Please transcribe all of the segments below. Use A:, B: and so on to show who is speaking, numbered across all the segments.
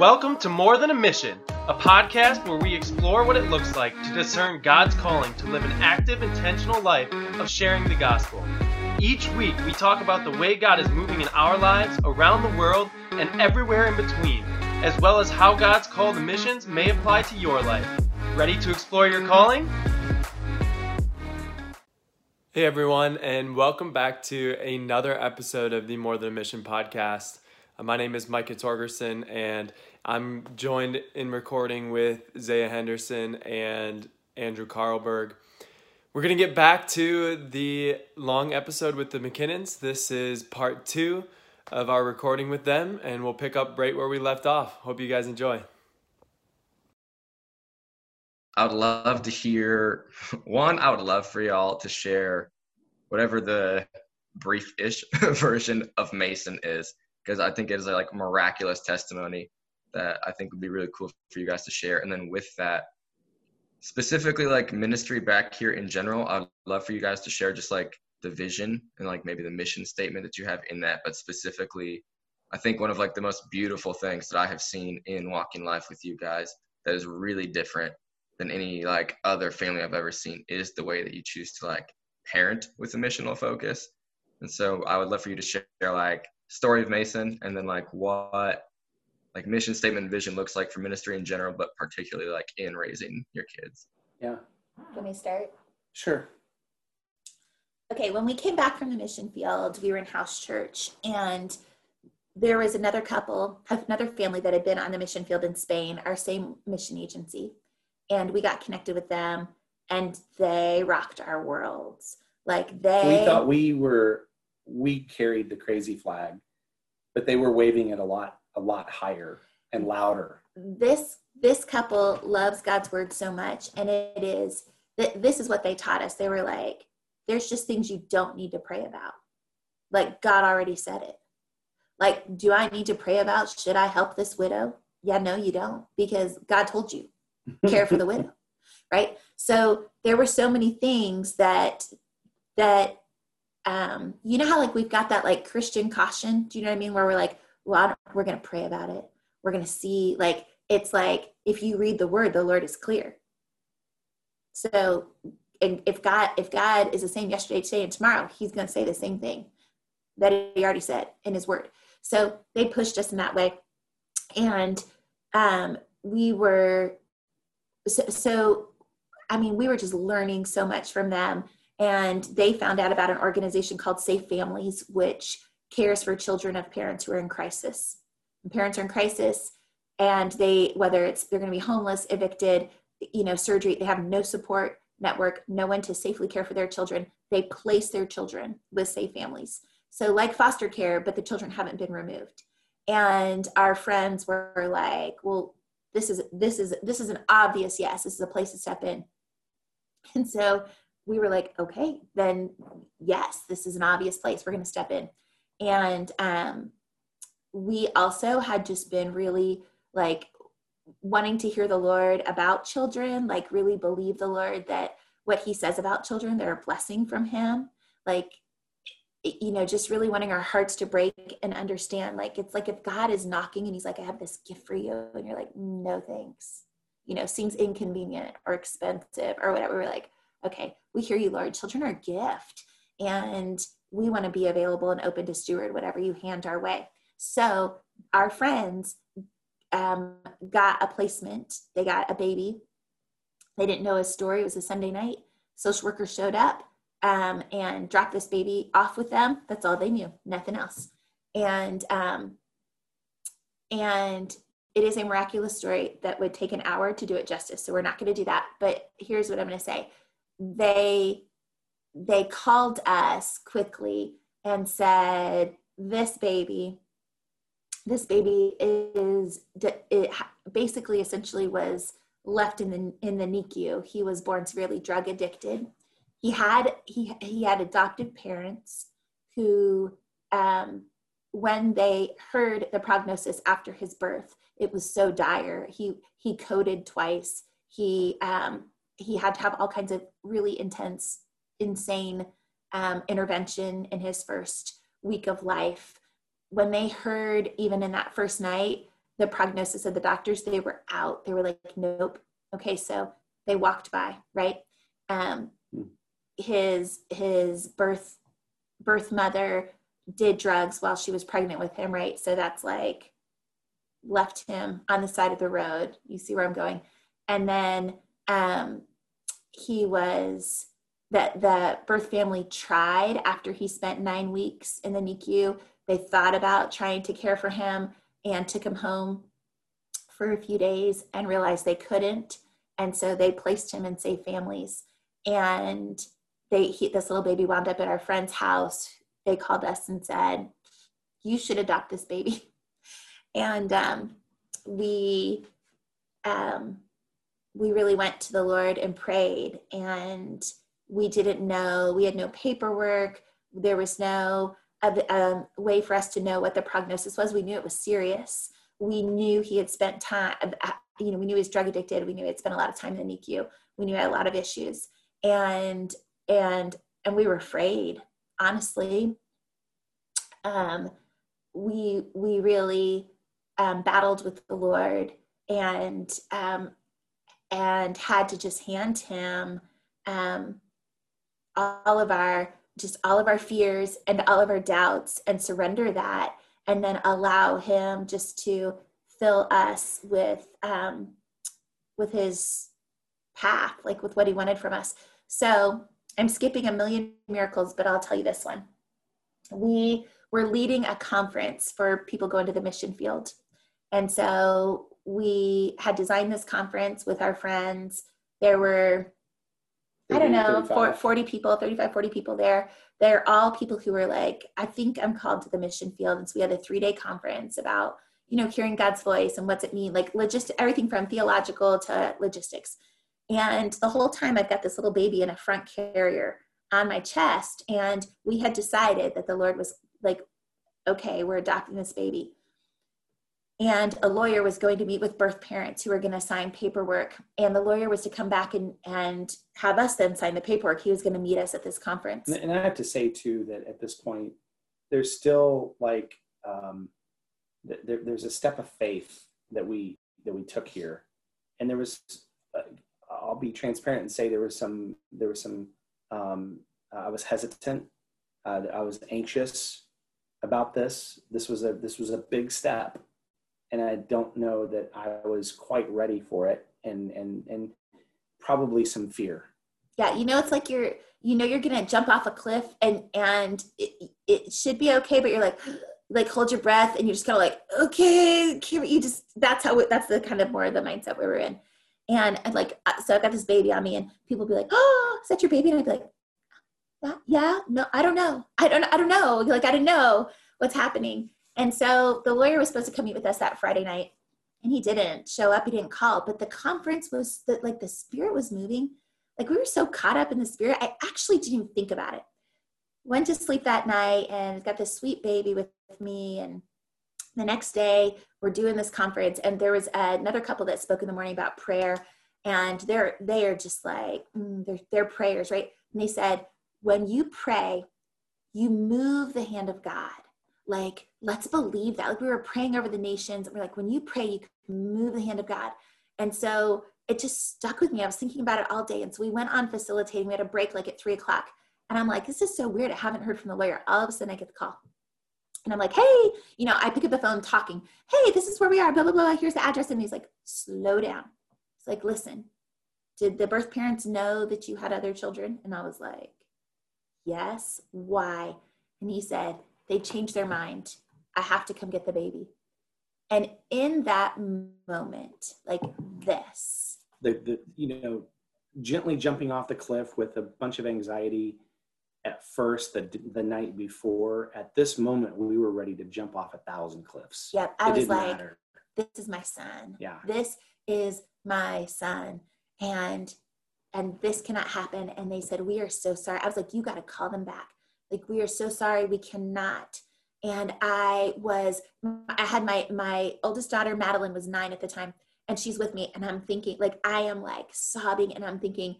A: Welcome to More Than a Mission, a podcast where we explore what it looks like to discern God's calling to live an active, intentional life of sharing the gospel. Each week, we talk about the way God is moving in our lives, around the world, and everywhere in between, as well as how God's call to missions may apply to your life. Ready to explore your calling? Hey everyone, and welcome back to another episode of the More Than a Mission podcast. Uh, my name is Micah Torgerson, and I'm joined in recording with Zaya Henderson and Andrew Carlberg. We're going to get back to the long episode with the MacKinnons. This is part two of our recording with them, and we'll pick up right where we left off. Hope you guys enjoy.
B: I would love to hear one, I would love for y'all to share whatever the brief-ish version of Mason is because I think it is a like miraculous testimony that I think would be really cool for you guys to share. And then with that, specifically like ministry back here in general, I'd love for you guys to share just like the vision and like maybe the mission statement that you have in that, but specifically, I think one of like the most beautiful things that I have seen in walking life with you guys that is really different than any like other family I've ever seen is the way that you choose to like parent with a missional focus. And so I would love for you to share like story of Mason and then like what like mission statement and vision looks like for ministry in general, but particularly like in raising your kids.
C: Yeah.
D: Let me start.
C: Sure.
D: Okay, when we came back from the mission field, we were in house church and there was another couple, another family that had been on the mission field in Spain, our same mission agency. And we got connected with them and they rocked our worlds. Like they
C: We thought we were we carried the crazy flag, but they were waving it a lot, a lot higher and louder.
D: this this couple loves God's word so much, and it is that this is what they taught us. They were like, "There's just things you don't need to pray about. Like God already said it. Like, do I need to pray about? Should I help this widow? Yeah, no, you don't, because God told you care for the widow, right? So there were so many things that that um, you know how like we've got that like Christian caution. Do you know what I mean? Where we're like, well, we're going to pray about it. We're going to see like it's like if you read the word, the Lord is clear. So, and if God if God is the same yesterday, today, and tomorrow, He's going to say the same thing that He already said in His Word. So they pushed us in that way, and um, we were so, so. I mean, we were just learning so much from them and they found out about an organization called Safe Families, which cares for children of parents who are in crisis. And parents are in crisis, and they whether it's they're going to be homeless, evicted, you know, surgery, they have no support network, no one to safely care for their children. They place their children with Safe Families. So like foster care, but the children haven't been removed. And our friends were like, "Well, this is this is this is an obvious yes. This is a place to step in." And so we were like, okay, then yes, this is an obvious place. We're going to step in. And um, we also had just been really like wanting to hear the Lord about children, like really believe the Lord that what he says about children, they're a blessing from him. Like, you know, just really wanting our hearts to break and understand. Like, it's like if God is knocking and he's like, I have this gift for you. And you're like, no, thanks. You know, seems inconvenient or expensive or whatever. We're like, okay, we hear you, Lord. Children are a gift, and we want to be available and open to steward whatever you hand our way. So our friends um, got a placement. They got a baby. They didn't know his story. It was a Sunday night. Social worker showed up um, and dropped this baby off with them. That's all they knew, nothing else. And um, and it is a miraculous story that would take an hour to do it justice. So we're not going to do that. But here's what I'm going to say: they they called us quickly and said this baby this baby is it basically essentially was left in the in the NICU. He was born severely drug addicted. He had he he had adoptive parents who um, when they heard the prognosis after his birth, it was so dire. He he coded twice. He um, he had to have all kinds of really intense, insane um, intervention in his first week of life. When they heard, even in that first night, the prognosis of the doctors, they were out. They were like, nope. Okay, so they walked by, right? Um,
C: Hmm.
D: his his birth birth mother did drugs while she was pregnant with him, right? So that's like left him on the side of the road. You see where I'm going? And then um, he was that the birth family tried after he spent nine weeks in the NICU. They thought about trying to care for him and took him home for a few days and realized they couldn't. And so they placed him in safe families. And they he, this little baby wound up at our friend's house. They called us and said, "You should adopt this baby." And um, we um, we really went to the Lord and prayed. And we didn't know we had no paperwork. There was no um, way for us to know what the prognosis was. We knew it was serious. We knew he had spent time. You know, we knew he was drug addicted. We knew he had spent a lot of time in the NICU. We knew he had a lot of issues, and and and we were afraid. Honestly, um, we we really um, battled with the Lord and um, and had to just hand him um, all of our just all of our fears and all of our doubts and surrender that and then allow him just to fill us with um, with his path like with what he wanted from us. So i'm skipping a million miracles but i'll tell you this one. We were leading a conference for people going to the mission field. And so we had designed this conference with our friends. There were I don't know,
C: 35.
D: 40 people, 35, 40 people there. They're all people who were like, I think I'm called to the mission field. And so we had a three day conference about, you know, hearing God's voice and what's it mean, like logist everything from theological to logistics. And the whole time I've got this little baby in a front carrier on my chest. And we had decided that the Lord was like, okay, we're adopting this baby and a lawyer was going to meet with birth parents who were going to sign paperwork. And the lawyer was to come back and, and have us then sign the paperwork. He was going to meet us at this conference.
C: And, I have to say too that at this point, there's still like um, there, there's a step of faith that we that we took here, and there was uh, I'll be transparent and say there was some there was some um, I was hesitant, uh, I was anxious about this. This was a this was a big step, and I don't know that I was quite ready for it, and and and probably some fear.
D: yeah you know it's like you're you know you're to jump off a cliff and and it, it should be okay but you're like like hold your breath and you're just kind of like okay you just that's how that's the kind of more of the mindset we were in. And and like uh, so i've got this baby on me and people be like oh is that your baby? And i'd be like yeah, yeah no i don't know. I don't i don't know. Like i don't know what's happening and so the lawyer was supposed to come meet with us that friday night and he didn't show up. He didn't call but the conference was that like the spirit was moving. Like we were so caught up in the spirit i actually didn't think about it. Went to sleep that night and got this sweet baby with, me and the next day we're doing this conference and there was another couple that spoke in the morning about prayer and they're they are just like mm, they're prayers right? And they said when you pray you move the hand of god like let's believe that. Like we were praying over the nations. We're like when you pray you can move the hand of god. And so it just stuck with me. I was thinking about it all day. And so we went on facilitating. We had a break like at three o'clock. And i'm like this is so weird. I haven't heard from the lawyer. All of a sudden i get the call. And i'm like hey you know i pick up the phone talking. Hey this is where we are blah blah blah. Here's the address. And he's like slow down. It's like listen did the birth parents know that you had other children? And i was like yes why? And he said they changed their mind. I have to come get the baby. And in that moment like this
C: the, the you know gently jumping off the cliff with a bunch of anxiety at first the the night before at this moment we were ready to jump off a thousand cliffs.
D: Yep i
C: it
D: was like
C: matter.
D: this is my son.
C: Yeah.
D: This is my son. And and this cannot happen. And they said we are so sorry. I was like you got to call them back like we are so sorry we cannot and i was i had my my oldest daughter madeline was nine at the time and she's with me and i'm thinking like i am like sobbing and i'm thinking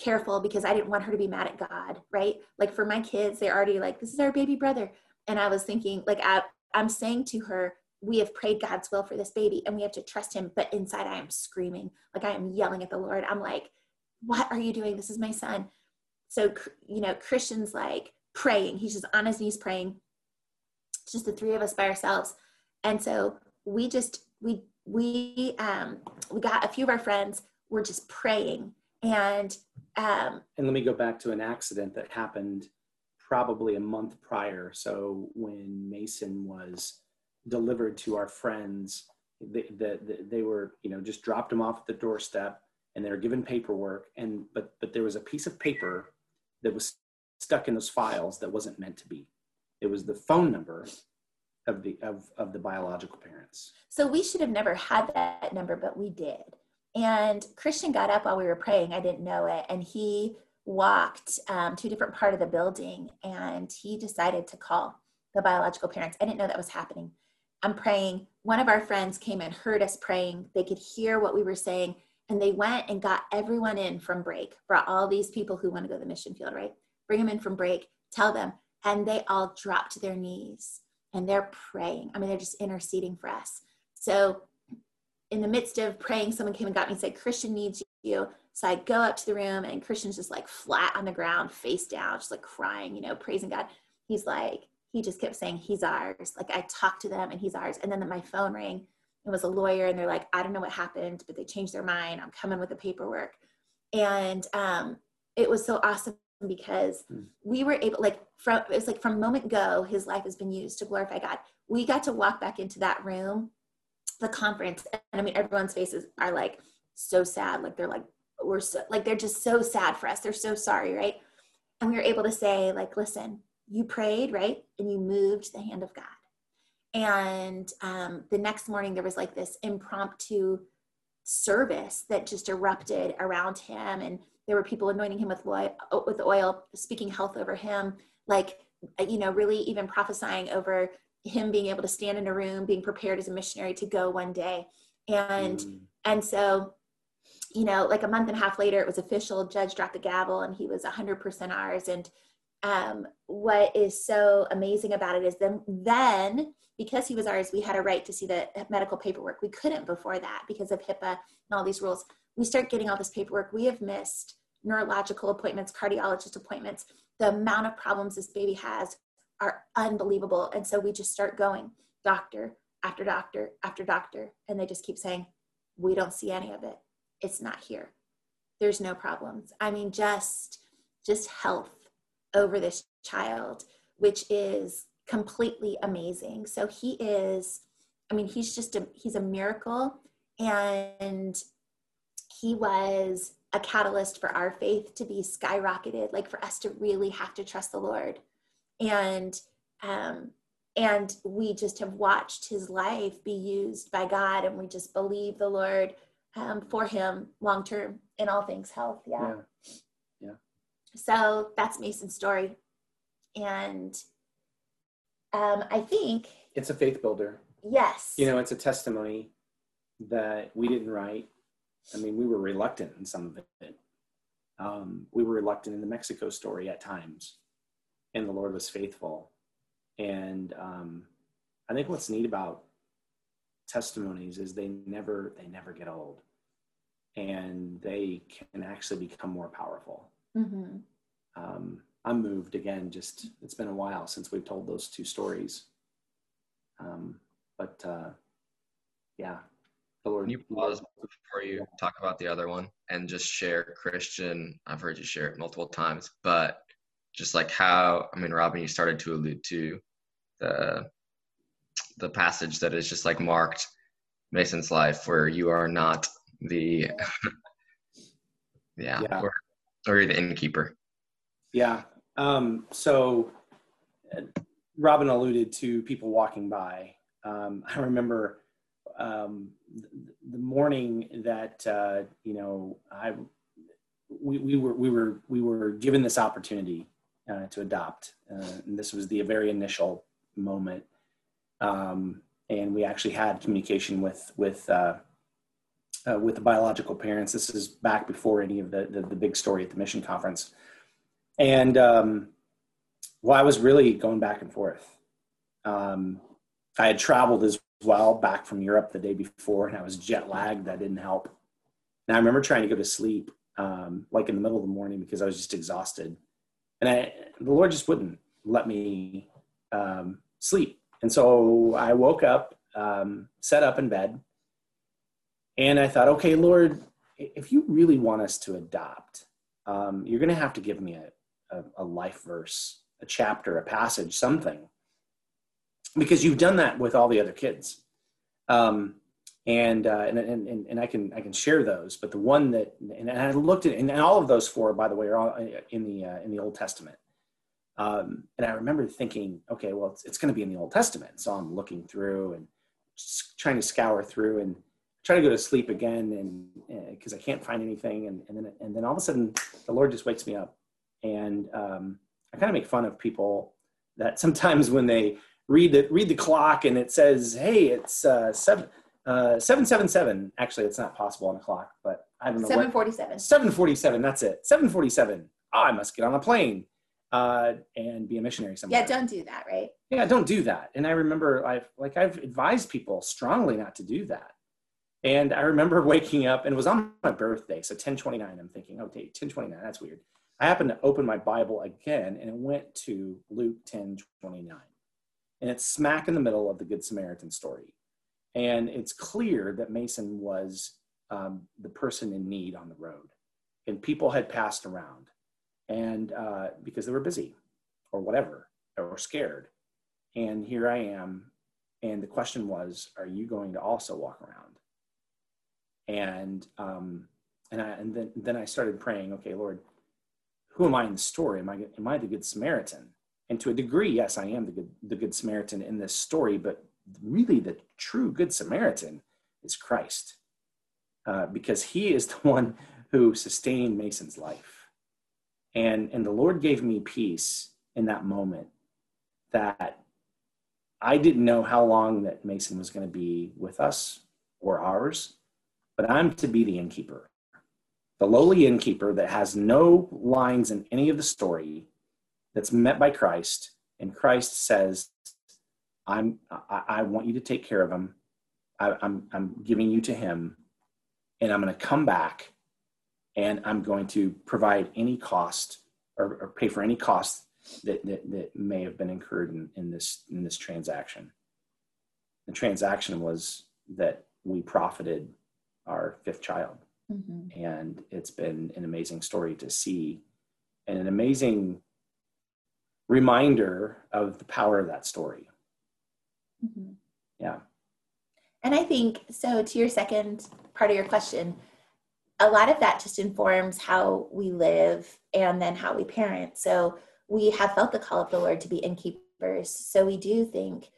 D: careful because i didn't want her to be mad at god right like for my kids they're already like this is our baby brother and i was thinking like I, i'm saying to her we have prayed God's will for this baby and we have to trust him. But inside, I am screaming, like I am yelling at the Lord. I'm like, what are you doing? This is my son. So, you know, Christian's like praying. He's just on his knees praying. It's just the three of us by ourselves. And so we just, we, we, um, we got a few of our friends were just praying. And, um,
C: and let me go back to an accident that happened probably a month prior. So when Mason was delivered to our friends, they, the, the, they were, you know, just dropped him off at the doorstep and they were given paperwork. And, but, but there was a piece of paper that was stuck in those files that wasn't meant to be. It was the phone number of the, of, of the biological parents.
D: So we should have never had that number, but we did. And Christian got up while we were praying. I didn't know it. And he walked um, to a different part of the building and he decided to call the biological parents. I didn't know that was happening. I'm praying. One of our friends came and heard us praying. They could hear what we were saying and they went and got everyone in from break, brought all these people who want to go to the mission field, right? Bring them in from break, tell them, and they all dropped to their knees and they're praying. I mean, they're just interceding for us. So, in the midst of praying, someone came and got me and said, Christian needs you. So I go up to the room and Christian's just like flat on the ground, face down, just like crying, you know, praising God. He's like, he just kept saying, He's ours. Like I talked to them and he's ours. And then my phone rang. It was a lawyer and they're like, I don't know what happened, but they changed their mind. I'm coming with the paperwork. And um, it was so awesome because hmm. we were able, like, from it's like from moment go, his life has been used to glorify God. We got to walk back into that room, the conference, and I mean, everyone's faces are like so sad. Like they're like we're so like they're just so sad for us they're so sorry right and we were able to say like listen you prayed right and you moved the hand of god and um, the next morning there was like this impromptu service that just erupted around him and there were people anointing him with oil, with oil speaking health over him like you know really even prophesying over him being able to stand in a room being prepared as a missionary to go one day and mm. and so you know, like a month and a half later, it was official. Judge dropped the gavel, and he was 100% ours. And um, what is so amazing about it is then, then because he was ours, we had a right to see the medical paperwork. We couldn't before that because of HIPAA and all these rules. We start getting all this paperwork. We have missed neurological appointments, cardiologist appointments. The amount of problems this baby has are unbelievable. And so we just start going doctor after doctor after doctor, and they just keep saying, we don't see any of it it's not here there's no problems i mean just just health over this child which is completely amazing so he is i mean he's just a he's a miracle and he was a catalyst for our faith to be skyrocketed like for us to really have to trust the lord and um and we just have watched his life be used by god and we just believe the lord um, for him long term in all things health. Yeah.
C: yeah. Yeah.
D: So that's Mason's story. And um, I think
C: it's a faith builder.
D: Yes.
C: You know, it's a testimony that we didn't write. I mean, we were reluctant in some of it. Um, we were reluctant in the Mexico story at times, and the Lord was faithful. And um, I think what's neat about testimonies is they never they never get old and they can actually become more powerful mm-hmm. um, i'm moved again just it's been a while since we've told those two stories um, but uh, yeah
B: Can you pause before you talk about the other one and just share Christian? I've heard you share it multiple times, but just like how I mean, Robin, you started to allude to the the passage that is just like marked Mason's life where you are not the yeah, yeah. Or, or you're the innkeeper.
C: Yeah. Um, so Robin alluded to people walking by. Um, I remember um, the morning that uh, you know I we, we were we were we were given this opportunity uh, to adopt, uh, and this was the very initial moment um, and we actually had communication with with uh, uh, with the biological parents. This is back before any of the the, the big story at the mission conference, and um, well, I was really going back and forth. Um, I had traveled as well back from Europe the day before, and I was jet lagged. That didn't help. And I remember trying to go to sleep, um, like in the middle of the morning, because I was just exhausted, and I, the Lord just wouldn't let me um, sleep. And so I woke up, um, set up in bed, and I thought, okay, Lord, if you really want us to adopt, um, you're going to have to give me a, a, a life verse, a chapter, a passage, something because you've done that with all the other kids. Um, and, uh, and, and, and I can, I can share those, but the one that, and I looked at, and all of those four, by the way, are all in the, uh, in the Old Testament. Um, and I remember thinking, okay, well, it's, it's going to be in the Old Testament. So I'm looking through and trying to scour through and try to go to sleep again. And because uh, I can't find anything. And, and then, and then all of a sudden the Lord just wakes me up and, um, I kind of make fun of people that sometimes when they read the read the clock and it says, "Hey, it's uh, seven uh, seven seven seven." Actually, it's not possible on a clock, but I don't know.
D: Seven forty seven.
C: Seven forty seven. That's it. Seven forty seven. Oh, I must get on a plane uh, and be a missionary somewhere.
D: Yeah, don't do that, right?
C: Yeah, don't do that. And I remember, I've like I've advised people strongly not to do that. And I remember waking up, and it was on my birthday, so ten twenty nine. I'm thinking, okay, ten twenty nine. That's weird. I happened to open my Bible again, and it went to Luke ten twenty nine and it's smack in the middle of the Good Samaritan story. And it's clear that Mason was um, the person in need on the road, and people had passed around, and uh, because they were busy or whatever, or scared. And here I am, and the question was, are you going to also walk around? And um, and I and then then I started praying. Okay, Lord, who am I in the story? Am I am I the Good Samaritan? And to a degree, yes, I am the good, the good Samaritan in this story, but really the true good Samaritan is Christ, uh, because he is the one who sustained Mason's life, and and the Lord gave me peace in that moment that I didn't know how long that Mason was going to be with us or ours, but I'm to be the innkeeper, the lowly innkeeper that has no lines in any of the story that's met by Christ, and Christ says, I'm, I, I want you to take care of him. I, I'm, I'm giving you to him, and I'm going to come back and I'm going to provide any cost or, or pay for any cost that, that, that, may have been incurred in, in, this, in this transaction. The transaction was that we profited our fifth child. Mm-hmm. And it's been an amazing story to see and an amazing reminder of the power of that story. Mm-hmm. Yeah.
D: And I think so, to your second part of your question, a lot of that just informs how we live and then how we parent. So we have felt the call of the Lord to be innkeepers. So we do think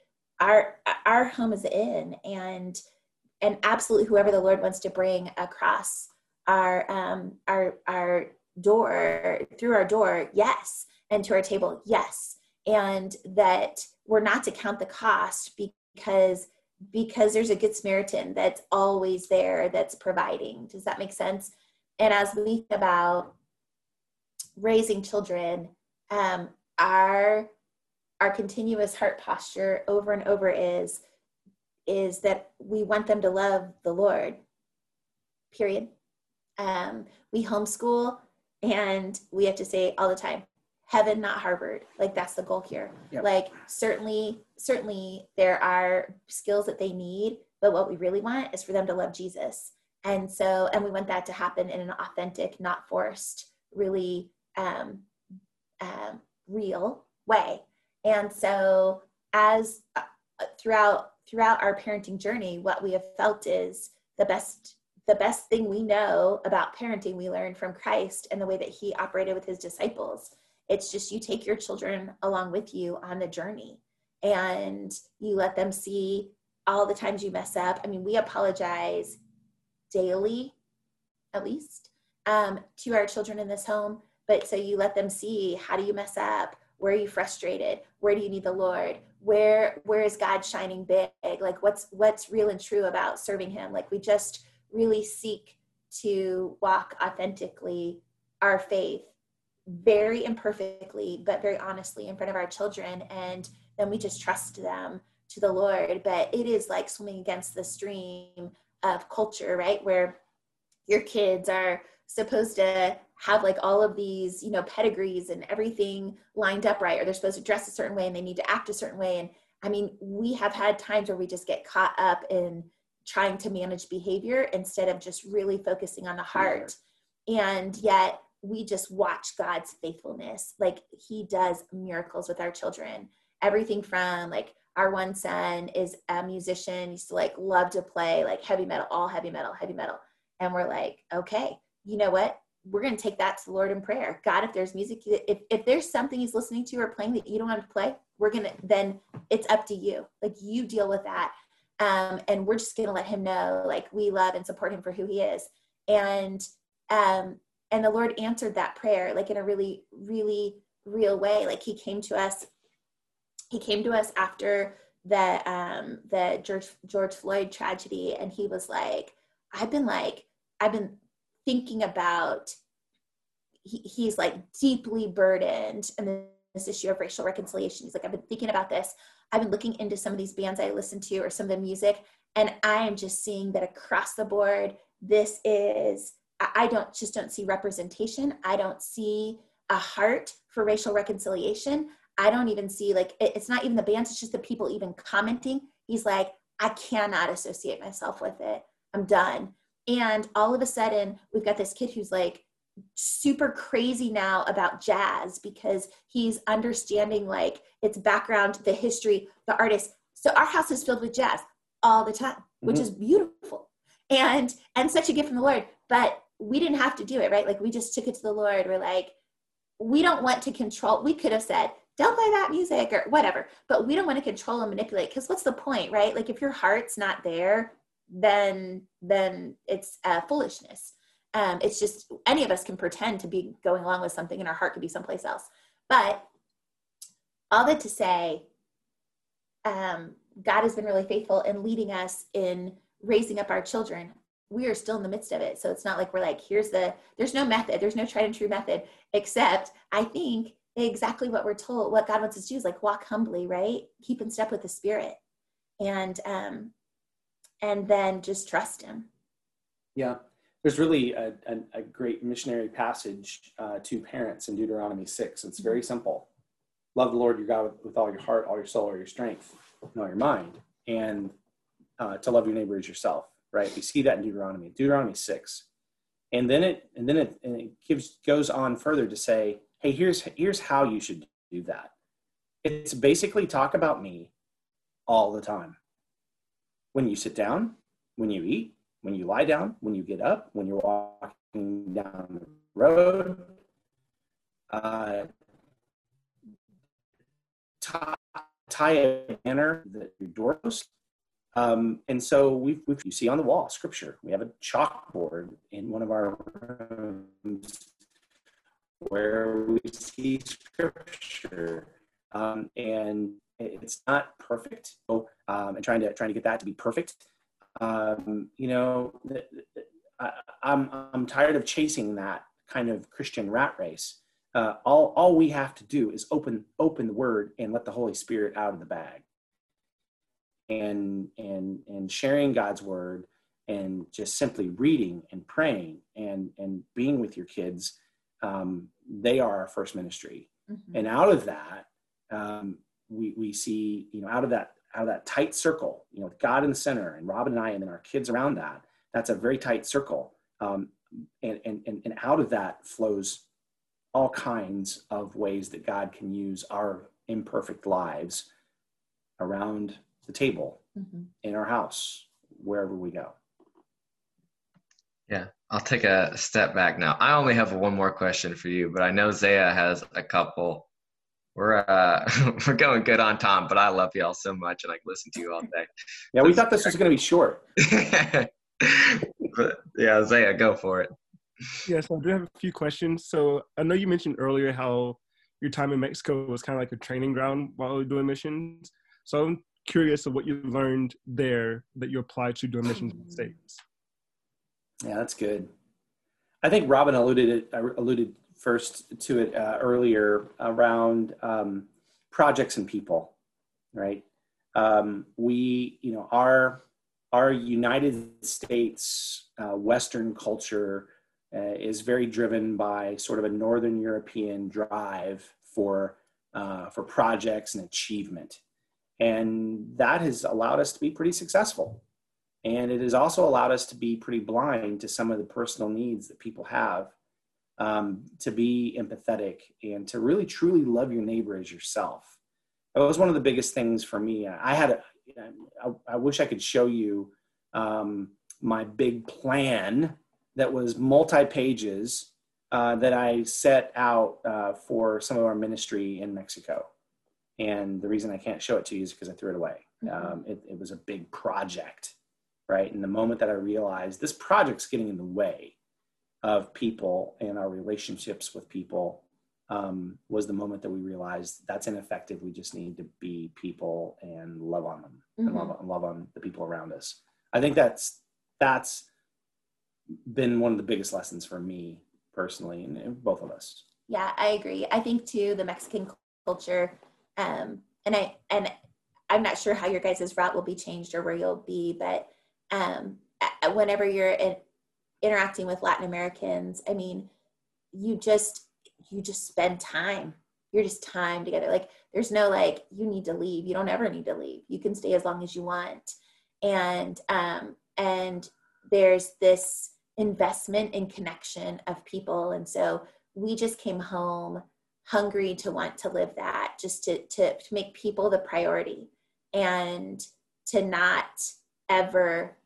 D: our our home is in and and absolutely whoever the Lord wants to bring across our um our our door through our door, yes and to our table yes. And that we're not to count the cost because because there's a good samaritan that's always there that's providing. Does that make sense? And as we think about raising children um, our our continuous heart posture over and over is is that we want them to love the lord period. Um, we homeschool and we have to say all the time heaven not harvard. Like that's the goal here. Yep. like certainly certainly there are skills that they need but what we really want is for them to love jesus. And so and we want that to happen in an authentic not forced really um, um, real way. And so as uh, throughout throughout our parenting journey what we have felt is the best the best thing we know about parenting we learned from christ and the way that he operated with his disciples it's just you take your children along with you on the journey and you let them see all the times you mess up. I mean, we apologize daily, at least, um, to our children in this home. But so you let them see how do you mess up? Where are you frustrated? Where do you need the Lord? Where where is God shining big? Like what's what's real and true about serving Him? Like we just really seek to walk authentically our faith very imperfectly, but very honestly in front of our children. And then we just trust them to the Lord, but it is like swimming against the stream of culture, right? Where your kids are supposed to have like all of these, you know, pedigrees and everything lined up right, or they're supposed to dress a certain way and they need to act a certain way. And I mean, we have had times where we just get caught up in trying to manage behavior instead of just really focusing on the heart. And yet we just watch God's faithfulness. Like he does miracles with our children. Everything from like our one son is a musician, used to like love to play like heavy metal, all heavy metal, heavy metal. And we're like, okay, you know what? We're going to take that to the Lord in prayer. God, if there's music, if, if there's something he's listening to or playing that you don't have to play, we're going to, then it's up to you. Like you deal with that. Um, and we're just going to let him know, like we love and support him for who he is. And, um, and the Lord answered that prayer, like in a really, really real way. Like he came to us he came to us after the um the George George Floyd tragedy. And he was like I've been like I've been thinking about he, he's like deeply burdened and this issue of racial reconciliation. He's like I've been thinking about this. I've been looking into some of these bands I listen to or some of the music and I am just seeing that across the board this is I don't just don't see representation I don't see a heart for racial reconciliation I don't even see like it, it's not even the bands, it's just the people even commenting. He's like, I cannot associate myself with it. I'm done. And all of a sudden, we've got this kid who's like super crazy now about jazz because he's understanding like its background, the history, the artist. So our house is filled with jazz all the time, which mm-hmm. is beautiful and and such a gift from the Lord. But we didn't have to do it, right? Like we just took it to the Lord. We're like, we don't want to control. We could have said, don't play that music or whatever. But we don't want to control and manipulate because what's the point, right? Like if your heart's not there, then then it's uh, foolishness. Um, it's just any of us can pretend to be going along with something and our heart could be someplace else. But all that to say, um, God has been really faithful in leading us in raising up our children. We are still in the midst of it. So it's not like we're like, here's the, there's no method, there's no tried and true method, except I think exactly what we're told what god wants us to do is like walk humbly right? Keep in step with the spirit and um and then just trust him.
C: Yeah. There's really a, a, a great missionary passage uh, to parents in deuteronomy 6 it's very mm-hmm. simple. Love the lord your god with, with, all your heart all your soul all your strength and all your mind and uh, to love your neighbor as yourself right we see that in deuteronomy deuteronomy 6 and then it and then it, and it gives goes on further to say hey, here's here's how you should do that. It's basically talk about me all the time. When you sit down, when you eat, when you lie down, when you get up, when you're walking down the road, uh, tie, tie a banner that your doorpost. Um, and so we've, you see on the wall scripture. We have a chalkboard in one of our rooms where we see scripture. Um, and it's not perfect. So, um, and trying to trying to get that to be perfect um, you know I, I'm, I'm tired of chasing that kind of christian rat race. Uh, all, all we have to do is open open the word and let the holy spirit out of the bag and and and sharing god's word and just simply reading and praying and and being with your kids um, they are our first ministry. Mm-hmm. And out of that, um, we, we see, you know, out of that, out of that tight circle, you know, with God in the center and Robin and I, and then our kids around that, that's a very tight circle. Um, and, and, and out of that flows all kinds of ways that God can use our imperfect lives around the table mm-hmm. in our house, wherever we go.
B: Yeah, I'll take a step back now. I only have one more question for you, but I know Zaya has a couple. We're uh, we're going good on time, but I love y'all so much, and I can listen to you all day.
C: Yeah, we thought this was going to be short.
B: but yeah, Zaya, go for it.
E: Yes, I do have a few questions. So I know you mentioned earlier how your time in Mexico was kind of like a training ground while we're doing missions. So I'm curious of what you learned there that you applied to doing missions in the States.
C: Yeah, that's good. I think Robin alluded it, uh, alluded first to it uh, earlier around um, projects and people, right? um, we, you know, our our United States uh, Western culture uh, is very driven by sort of a Northern European drive for uh, for projects and achievement, and that has allowed us to be pretty successful. And it has also allowed us to be pretty blind to some of the personal needs that people have, um, to be empathetic and to really truly love your neighbor as yourself. That was one of the biggest things for me. I had a, I, I wish I could show you um, my big plan that was multi pages uh, that I set out uh, for some of our ministry in Mexico. And the reason I can't show it to you is because I threw it away. Mm-hmm. Um, it, it was a big project right? And the moment that I realized this project's getting in the way of people and our relationships with people um, was the moment that we realized that's ineffective. We just need to be people and love on them mm-hmm. and, love, love on the people around us. I think that's that's been one of the biggest lessons for me personally and, and both of us.
D: Yeah, I agree. I think too the Mexican culture, um, and I and I'm not sure how your guys' route will be changed or where you'll be, but um, whenever you're in, interacting with Latin Americans, I mean, you just you just spend time. You're just time together. Like there's no like you need to leave. You don't ever need to leave. You can stay as long as you want. And um, and there's this investment in connection of people. And so we just came home hungry to want to live that, just to to, to make people the priority and to not ever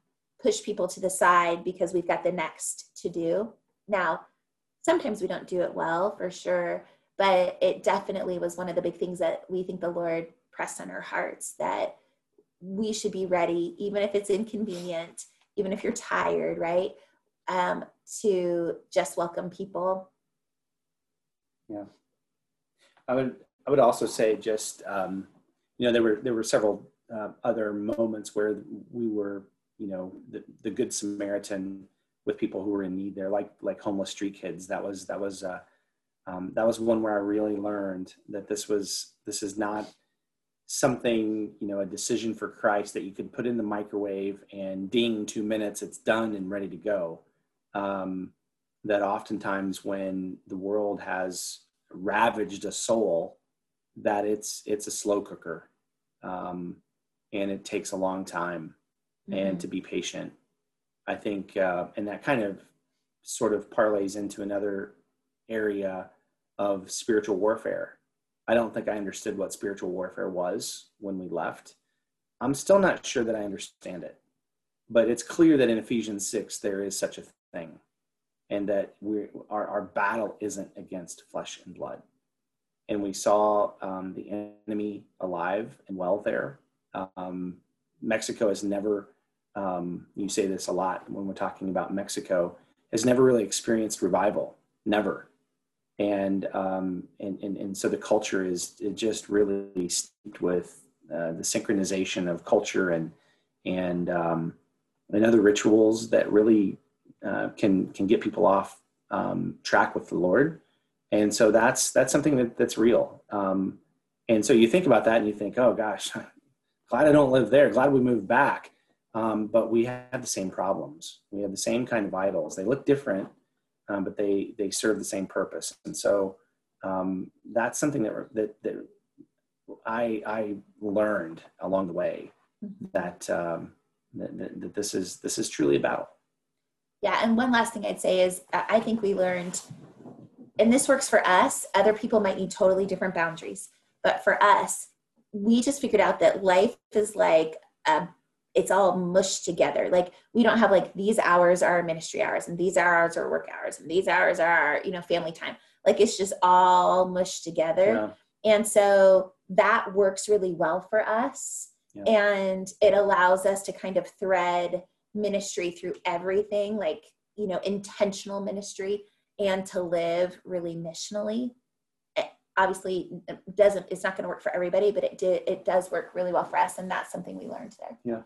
D: push people to the side because we've got the next to do. Now, sometimes we don't do it well for sure, but it definitely was one of the big things that we think the Lord pressed on our hearts that we should be ready, even if it's inconvenient, even if you're tired, right? Um, to just welcome people.
C: Yeah. I would I would also say just um, you know there were there were several uh, other moments where we were, you know, the, the good Samaritan with people who were in need there, like like homeless street kids. That was that was uh, um, that was one where I really learned that this was this is not something you know a decision for Christ that you could put in the microwave and ding two minutes it's done and ready to go. Um, that oftentimes when the world has ravaged a soul, that it's it's a slow cooker. Um, and it takes a long time mm-hmm. and to be patient i think uh, and that kind of sort of parlays into another area of spiritual warfare i don't think i understood what spiritual warfare was when we left i'm still not sure that i understand it but it's clear that in ephesians 6 there is such a thing and that we our, our battle isn't against flesh and blood and we saw um, the enemy alive and well there um, Mexico has never, um, you say this a lot when we're talking about Mexico, has never really experienced revival, never. And, um, and, and, and so the culture is just really steeped with uh, the syncretization of culture and, and, um, and other rituals that really uh, can, can get people off um, track with the Lord. And so that's, that's something that, that's real. Um, and so you think about that and you think, oh gosh, glad I don't live there. Glad we moved back. Um, but we have the same problems. We have the same kind of idols. They look different, um, but they they serve the same purpose. And so um, that's something that that that I I learned along the way mm-hmm. that, um, that, that that this is this is truly a battle.
D: Yeah, and one last thing I'd say is I think we learned, and this works for us. Other people might need totally different boundaries, but for us, we just figured out that life is like um, it's all mushed together. Like we don't have like these hours are ministry hours and these hours are work hours and these hours are you know family time. Like it's just all mushed together. Yeah. And so that works really well for us. Yeah. And it allows us to kind of thread ministry through everything, like, you know, intentional ministry and to live really missionally It obviously doesn't it's not going to work for everybody but it did it does work really well for us and that's something we learned there
C: yeah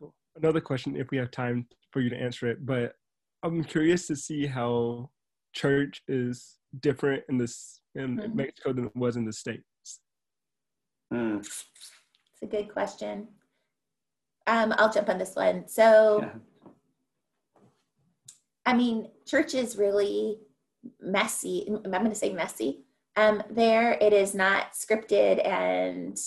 E: cool another question if we have time for you to answer it but i'm curious to see how church is different in this in mm-hmm. mexico than it was in the states
C: mm.
D: It's a good question. Um, I'll jump on this one. So,
C: Yeah.
D: I mean, church is really messy. I'm going to say messy. Um, there, it is not scripted, and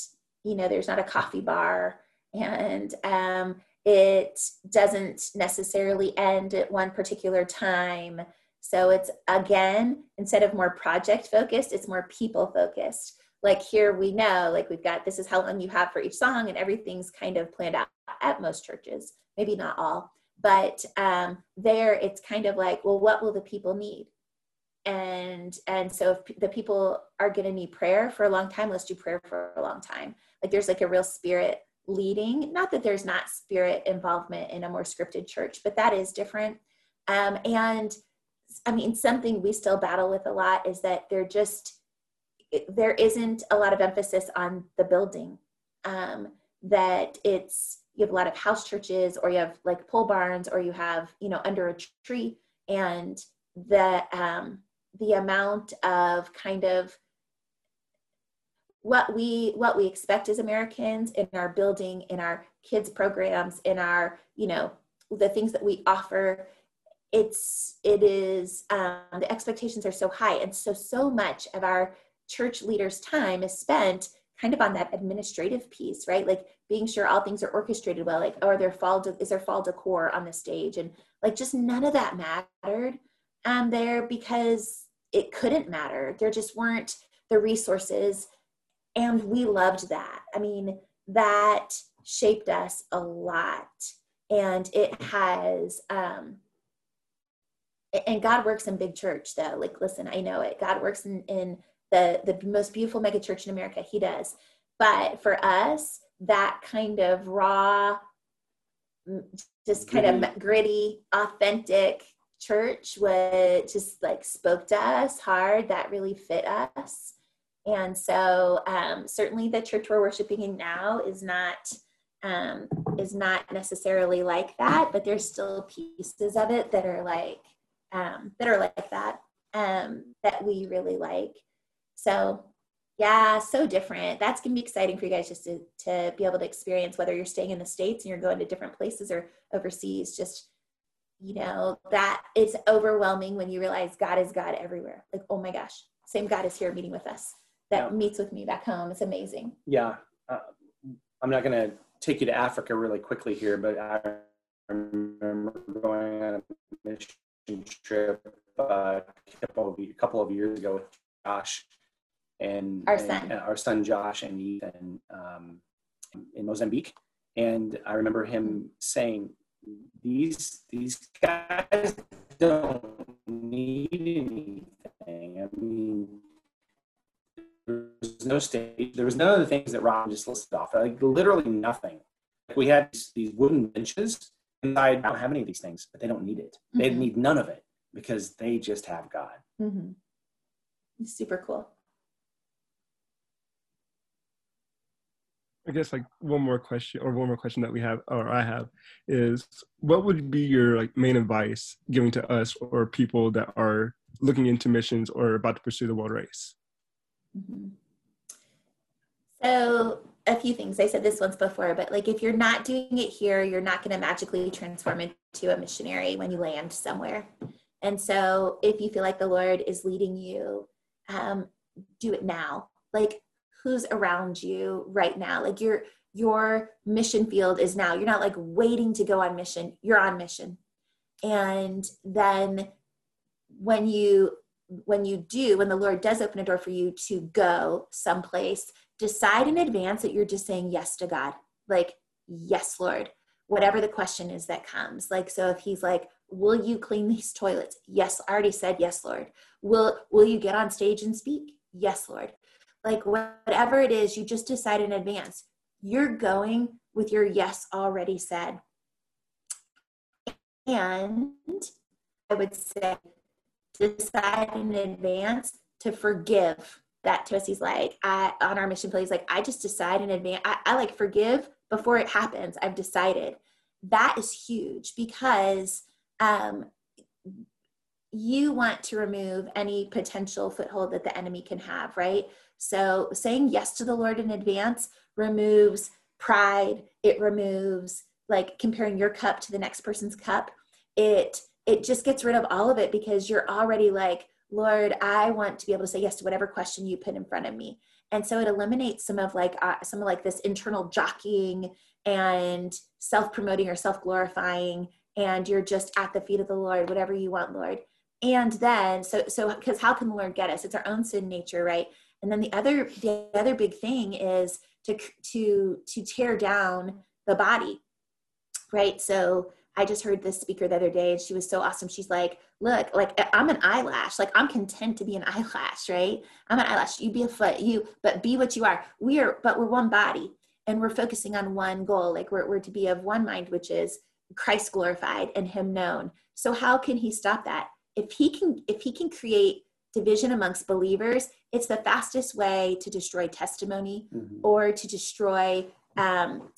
D: you know, there's not a coffee bar, and um, it doesn't necessarily end at one particular time. So it's again, instead of more project focused, it's more people focused. Like here, we know, like we've got this is how long you have for each song, and everything's kind of planned out at most churches, maybe not all but um, there it's kind of like well what will the people need? And and so if the people are going to need prayer for a long time let's do prayer for a long time. Like there's like a real spirit leading. Not that there's not spirit involvement in a more scripted church but that is different. Um, and i mean something we still battle with a lot is that they're just there isn't a lot of emphasis on the building um, that it's you have a lot of house churches or you have like pole barns or you have you know under a tree. And the um the amount of kind of what we what we expect as americans in our building in our kids programs in our you know the things that we offer it's it is um, the expectations are so high. And so so much of our church leaders time is spent kind of on that administrative piece, right? Like being sure all things are orchestrated well, like, are there fall, de- is there fall decor on the stage? And like, just none of that mattered um, there because it couldn't matter. There just weren't the resources. And we loved that. I mean, that shaped us a lot. And it has, um, and God works in big church though. Like, listen, I know it. God works in, in the the most beautiful mega church in America. He does. But for us, that kind of raw, just kind gritty. of gritty, authentic church was just like spoke to us hard. That really fit us. And so um, certainly the church we're worshiping in now is not um, is not necessarily like that, but there's still pieces of it that are like um, that are like that um, that we really like. So yeah, so different. That's gonna be exciting for you guys just to, to be able to experience whether you're staying in the States and you're going to different places or overseas. Just, you know, that it's overwhelming when you realize God is God everywhere. Like, oh my gosh, same God is here meeting with us that yeah. meets with me back home. It's amazing.
C: Yeah. Uh, I'm not gonna take you to Africa really quickly here, but I remember going on a mission trip uh, a couple of years ago with Josh and
D: our
C: and,
D: son,
C: our son Josh and Ethan um, in Mozambique. And I remember him saying, "These these guys don't need anything. I mean." There was no stage. There was none of the things that Ron just listed off. Like literally nothing. We had these, these wooden benches, and I don't have any of these things, but they don't need it. Mm-hmm. They need none of it because they just have God.
D: Mm-hmm. Super cool.
E: I guess like one more question or one more question that we have or I have is what would be your like main advice giving to us or people that are looking into missions or about to pursue the world race?
D: Mm-hmm. So a few things. I said this once before, but like if you're not doing it here, you're not going to magically transform into a missionary when you land somewhere. And so if you feel like the Lord is leading you, um, do it now. Like who's around you right now. Like your your mission field is now you're not like waiting to go on mission you're on mission. And then when you when you do when the lord does open a door for you to go someplace decide in advance that you're just saying yes to god. Like yes lord whatever the question is that comes. Like so if he's like will you clean these toilets? Yes i already said yes lord. Will will you get on stage and speak? Yes lord like whatever it is, you just decide in advance. You're going with your yes already said. And I would say decide in advance to forgive. That Tosi's like, I on our mission play, he's like, I just decide in advance. I, I like forgive before it happens. I've decided. That is huge because um, you want to remove any potential foothold that the enemy can have, right? So saying yes to the Lord in advance removes pride. It removes like comparing your cup to the next person's cup. It it just gets rid of all of it because you're already like lord i want to be able to say yes to whatever question you put in front of me. And so it eliminates some of like uh, some of like this internal jockeying and self-promoting or self-glorifying and you're just at the feet of the lord whatever you want lord. And then so so because how can the lord get us? It's our own sin nature right and then the other the other big thing is to to to tear down the body right? So i just heard this speaker the other day and she was so awesome. She's like look like i'm an eyelash. Like i'm content to be an eyelash right? I'm an eyelash. You be a foot you but be what you are. We are but we're one body and we're focusing on one goal. Like we're, we're to be of one mind which is christ glorified and him known. So how can he stop that? If he can if he can create division amongst believers it's the fastest way to destroy testimony mm-hmm. or to destroy um,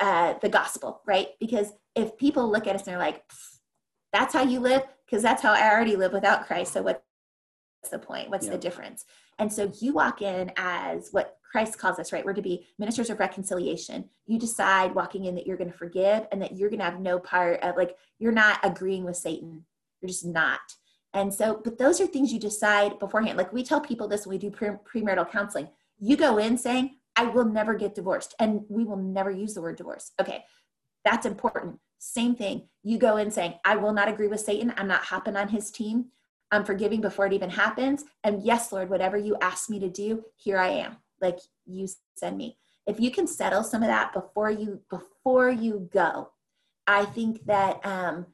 D: uh, the gospel right? Because if people look at us and they're like that's how you live? Because that's how i already live without christ so what's the point? What's yeah. the difference? And so you walk in as what christ calls us right? We're to be ministers of reconciliation. You decide walking in that you're going to forgive and that you're going to have no part of like you're not agreeing with satan. You're just not. And so, but those are things you decide beforehand. Like we tell people this when we do pre- premarital counseling. You go in saying, I will never get divorced, and we will never use the word divorce. Okay, that's important. Same thing. You go in saying, I will not agree with Satan. I'm not hopping on his team. I'm forgiving before it even happens. And yes, Lord, whatever you ask me to do, here I am. Like you send me. If you can settle some of that before you before you go, I think that um,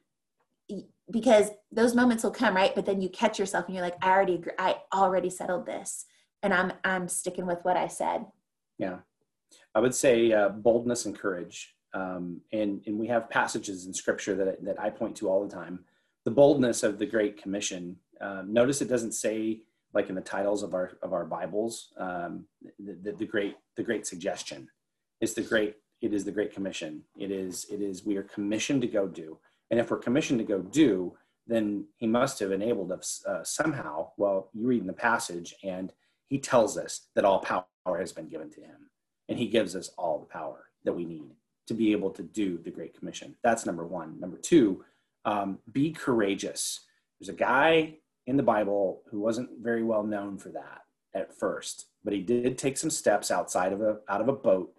D: because those moments will come right? But then you catch yourself and you're like i already agree, i already settled this and i'm i'm sticking with what i said.
C: Yeah. I would say uh, boldness and courage um, and and we have passages in scripture that that i point to all the time. The boldness of the great commission um, notice it doesn't say like in the titles of our of our bibles um, the, the, the great the great suggestion. It's the great it is the great commission. It is it is we are commissioned to go do and if we're commissioned to go do, then he must have enabled us uh, somehow. Well, you read in the passage, and he tells us that all power has been given to him. And he gives us all the power that we need to be able to do the Great Commission. That's number one. Number two, um, be courageous. There's a guy in the Bible who wasn't very well known for that at first, but he did take some steps outside of a out of a boat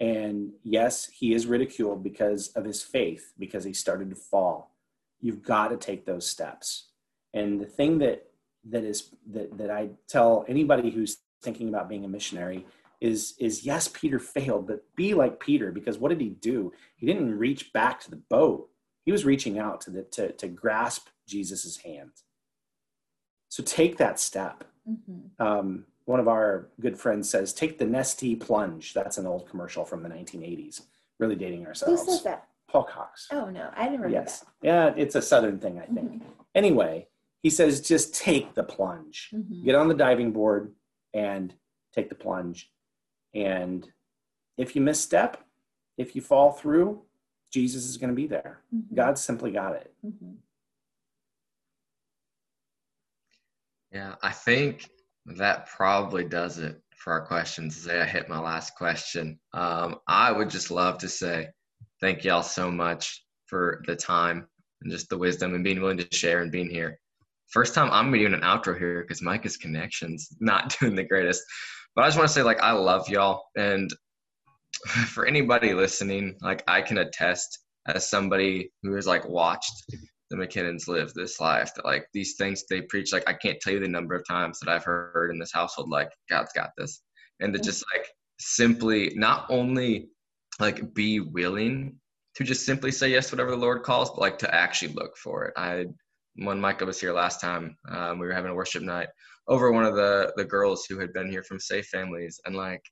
C: and yes, he is ridiculed because of his faith, because he started to fall. You've got to take those steps. And the thing that that is that, that I tell anybody who's thinking about being a missionary is is yes, Peter failed, but be like Peter, because what did he do? He didn't reach back to the boat. He was reaching out to the to, to grasp Jesus's hand. So take that step. Mm-hmm. Um, one of our good friends says, "Take the Nestea plunge." That's an old commercial from the 1980s. Really dating ourselves.
D: Who says that?
C: Paul Cox.
D: Oh no, I didn't remember
C: yes. that. Yeah, it's a Southern thing, I think. Mm-hmm. Anyway, he says, just take the plunge. Mm-hmm. Get on the diving board and take the plunge. And if you misstep, if you fall through, Jesus is going to be there. Mm-hmm. God simply got it.
B: Mm-hmm. Yeah, I think that probably does it for our questions. Say I hit my last question. Um, I would just love to say thank y'all so much for the time and just the wisdom and being willing to share and being here. First time I'm doing an outro here because Micah's connection's not doing the greatest. But I just want to say, like, I love y'all. And for anybody listening, like, I can attest as somebody who has, like, watched the MacKinnons live this life that like these things they preach like I can't tell you the number of times that I've heard in this household like God's got this. And to just like simply not only like be willing to just simply say yes to whatever the Lord calls but like to actually look for it. I when Micah was here last time um, we were having a worship night over one of the the girls who had been here from safe families and like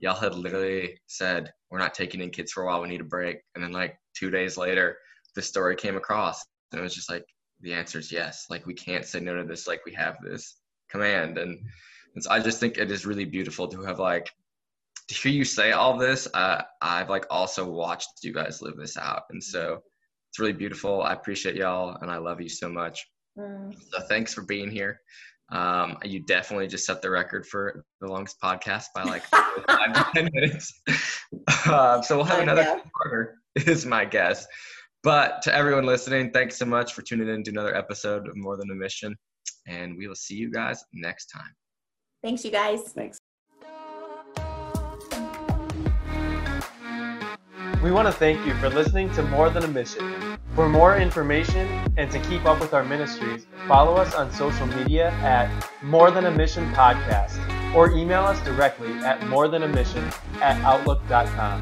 B: y'all had literally said we're not taking in kids for a while we need a break. And then like two days later the story came across and it was just like the answer is yes. Like we can't say no to this like we have this command. And, and so i just think it is really beautiful to have like to hear you say all this. Uh, i've like also watched you guys live this out. And so it's really beautiful. I appreciate y'all and i love you so much. Mm. so thanks for being here. Um, you definitely just set the record for the longest podcast by like five to ten minutes. Uh, so we'll have
D: I
B: another partner, is my guess. But to everyone listening, thanks so much for tuning in to another episode of More Than a Mission. And we will see you guys next time.
D: Thanks, you guys.
C: Thanks.
A: We want to thank you for listening to More Than a Mission. For more information and to keep up with our ministries, follow us on social media at More Than a Mission Podcast or email us directly at morethanamission than a mission at outlook.com.